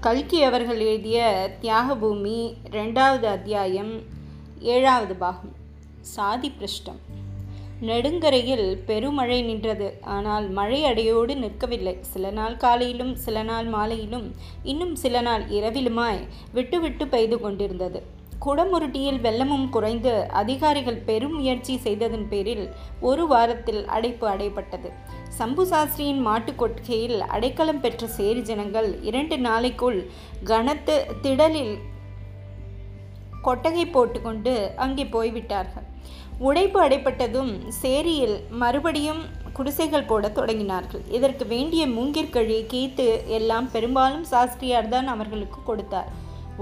கல்கி அவர்கள் எழுதிய தியாகபூமி ரெண்டாவது அத்தியாயம் ஏழாவது பாகம். சாதி பிரஷ்டம். நெடுங்கரையில் பெருமழை நின்றது. ஆனால் மழை அடையோடு நிற்கவில்லை. சில நாள் காலையிலும் சில நாள் மாலையிலும் இன்னும் சில நாள் இரவிலுமாய் விட்டு விட்டு பெய்து கொண்டிருந்தது. குடமுருட்டியில் வெள்ளமும் குறைந்து அதிகாரிகள் பெரும் முயற்சி செய்ததன் பேரில் ஒரு வாரத்தில் அடைப்பு அடைப்பட்டது சம்பு சாஸ்திரியின் மாட்டுக் கொட்கையில் அடைக்கலம் பெற்ற சேரி ஜனங்கள் இரண்டு நாளைக்குள் கனத்து திடலில் கொட்டகை போட்டுக்கொண்டு அங்கே போய்விட்டார்கள். உடைப்பு அடைப்பட்டதும் சேரியில் மறுபடியும் குடிசைகள் போட தொடங்கினார்கள். இதற்கு வேண்டிய மூங்கிற்கழி கீத்து எல்லாம் பெரும்பாலும் சாஸ்திரியார் தான் அவர்களுக்கு கொடுத்தார்.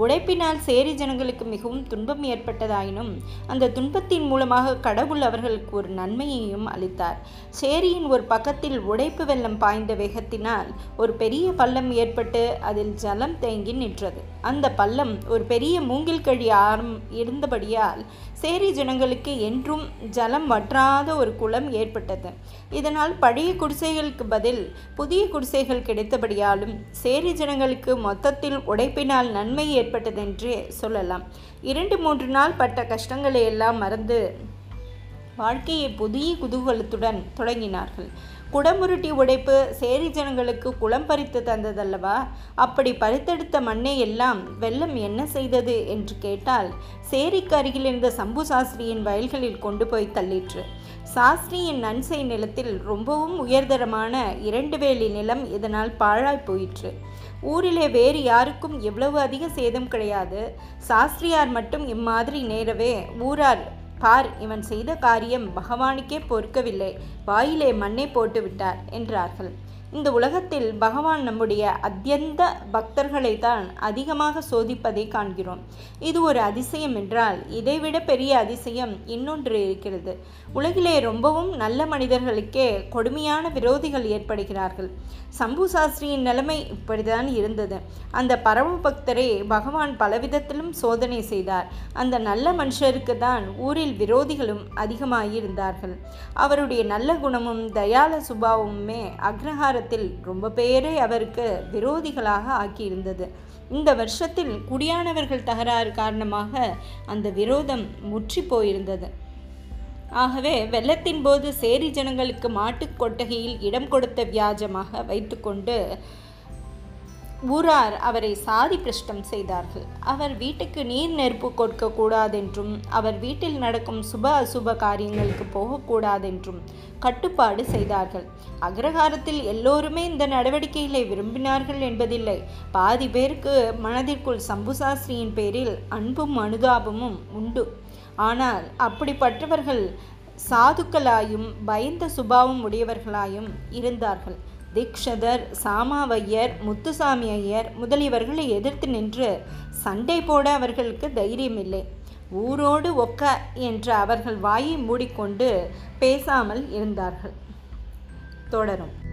உழைப்பினால் சேரி ஜனங்களுக்கு மிகவும் துன்பம் ஏற்பட்டதாயினும் அந்த துன்பத்தின் மூலமாக கடவுள் அவர்களுக்கு ஒரு நன்மையையும் அளித்தார். சேரியின் ஒரு பக்கத்தில் உடைப்பு வெள்ளம் பாய்ந்த வேகத்தினால் ஒரு பெரிய பள்ளம் ஏற்பட்டு அதில் ஜலம் தேங்கி நின்றது. அந்த பள்ளம் ஒரு பெரிய மூங்கில் கழி ஆரம் இருந்தபடியால் சேரி ஜனங்களுக்கு என்றும் ஜலம் வற்றாத ஒரு குளம் ஏற்பட்டது. இதனால் பழைய குடிசைகளுக்கு பதில் புதிய குடிசைகள் கிடைத்தபடியாலும் சேரி ஜனங்களுக்கு மொத்தத்தில் உடைப்பினால் நன்மை ஏற்பட்டதென்றே சொல்லலாம். இரண்டு மூன்று நாள் பட்ட கஷ்டங்களை எல்லாம் மறந்து வாழ்க்கையை புதிய குதூகலத்துடன் தொடங்கினார்கள். குடமுருட்டி உடைப்பு சேரி ஜனங்களுக்கு குளம் பறித்து தந்ததல்லவா? அப்படி பறித்தெடுத்த மண்ணை எல்லாம் வெள்ளம் என்ன செய்தது? என்று கேட்டால் சேரிக்கு அருகில் இருந்த சம்பு சாஸ்திரியின் வயல்களில் கொண்டு போய் தள்ளிற்று. சாஸ்திரியின் நன்சை நிலத்தில் ரொம்பவும் உயர்தரமான இரண்டு வேலி நிலம் இதனால் பாழாய் போயிற்று. ஊரிலே வேறு யாருக்கும் எவ்வளவு அதிக சேதம் கிடையாது. சாஸ்திரியார் மட்டும் இம்மாதிரி நேரவே ஊரார் பார் இவன் செய்த காரியம் பகவானுக்கே பொறுக்கவில்லை. வாயிலே மண்ணை போட்டு விட்டார் என்றார்கள். இந்த உலகத்தில் பகவான் நம்முடைய அத்தியந்த பக்தர்களை தான் அதிகமாக சோதிப்பதை காண்கிறோம். இது ஒரு அதிசயம் என்றால் இதைவிட பெரிய அதிசயம் இன்னொன்று இருக்கிறது. உலகிலே ரொம்பவும் நல்ல மனிதர்களுக்கே கொடுமையான விரோதிகள் ஏற்படுகிறார்கள். சம்பு சாஸ்திரியின் நிலைமை இப்படிதான் இருந்தது. அந்த பரம பக்தரை பகவான் பலவிதத்திலும் சோதனை செய்தார். அந்த நல்ல மனுஷருக்கு தான் ஊரில் விரோதிகளும் அதிகமாயிருந்தார்கள். அவருடைய நல்ல குணமும் தயால சுபாவமுமே அக்ரஹார அதிகாரத்தில் ரொம்ப பேரை அவருக்கு விரோதிகளாக ஆக்கியிருந்தது. இந்த வருஷத்தில் குடியானவர்கள் தகராறு காரணமாக அந்த விரோதம் முற்றி போயிருந்தது. ஆகவே வெள்ளத்தின் போது சேரி ஜனங்களுக்கு மாட்டுக் கொட்டகையில் இடம் கொடுத்த வியாஜமாக வைத்துக்கொண்டு ஊரார் அவரை சாதி பிரஷ்டம் செய்தார்கள். அவர் வீட்டுக்கு நீர் நெருப்பு கொடுக்கக்கூடாதென்றும் அவர் வீட்டில் நடக்கும் சுப அசுப காரியங்களுக்கு போகக்கூடாதென்றும் கட்டுப்பாடு செய்தார்கள். அக்ரஹாரத்தில் எல்லோருமே இந்த நடவடிக்கைகளை விரும்பினார்கள் என்பதில்லை. பாதி பேருக்கு மனதிற்குள் சம்புசாஸ்திரியின் பேரில் அன்பும் அனுதாபமும் உண்டு. ஆனால் அப்படிப்பட்டவர்கள் சாதுக்களாயும் பயந்த சுபாவம் உடையவர்களாயும் இருந்தார்கள். தீக்ஷதர் சாமாவையர் முத்துசாமி ஐயர் முதலியவர்களை எதிர்த்து நின்று சண்டை போட அவர்களுக்கு தைரியமில்லை. ஊரோடு ஒக்க என்ற அவர்கள் வாயை மூடிக்கொண்டு பேசாமல் இருந்தார்கள். தொடரும்.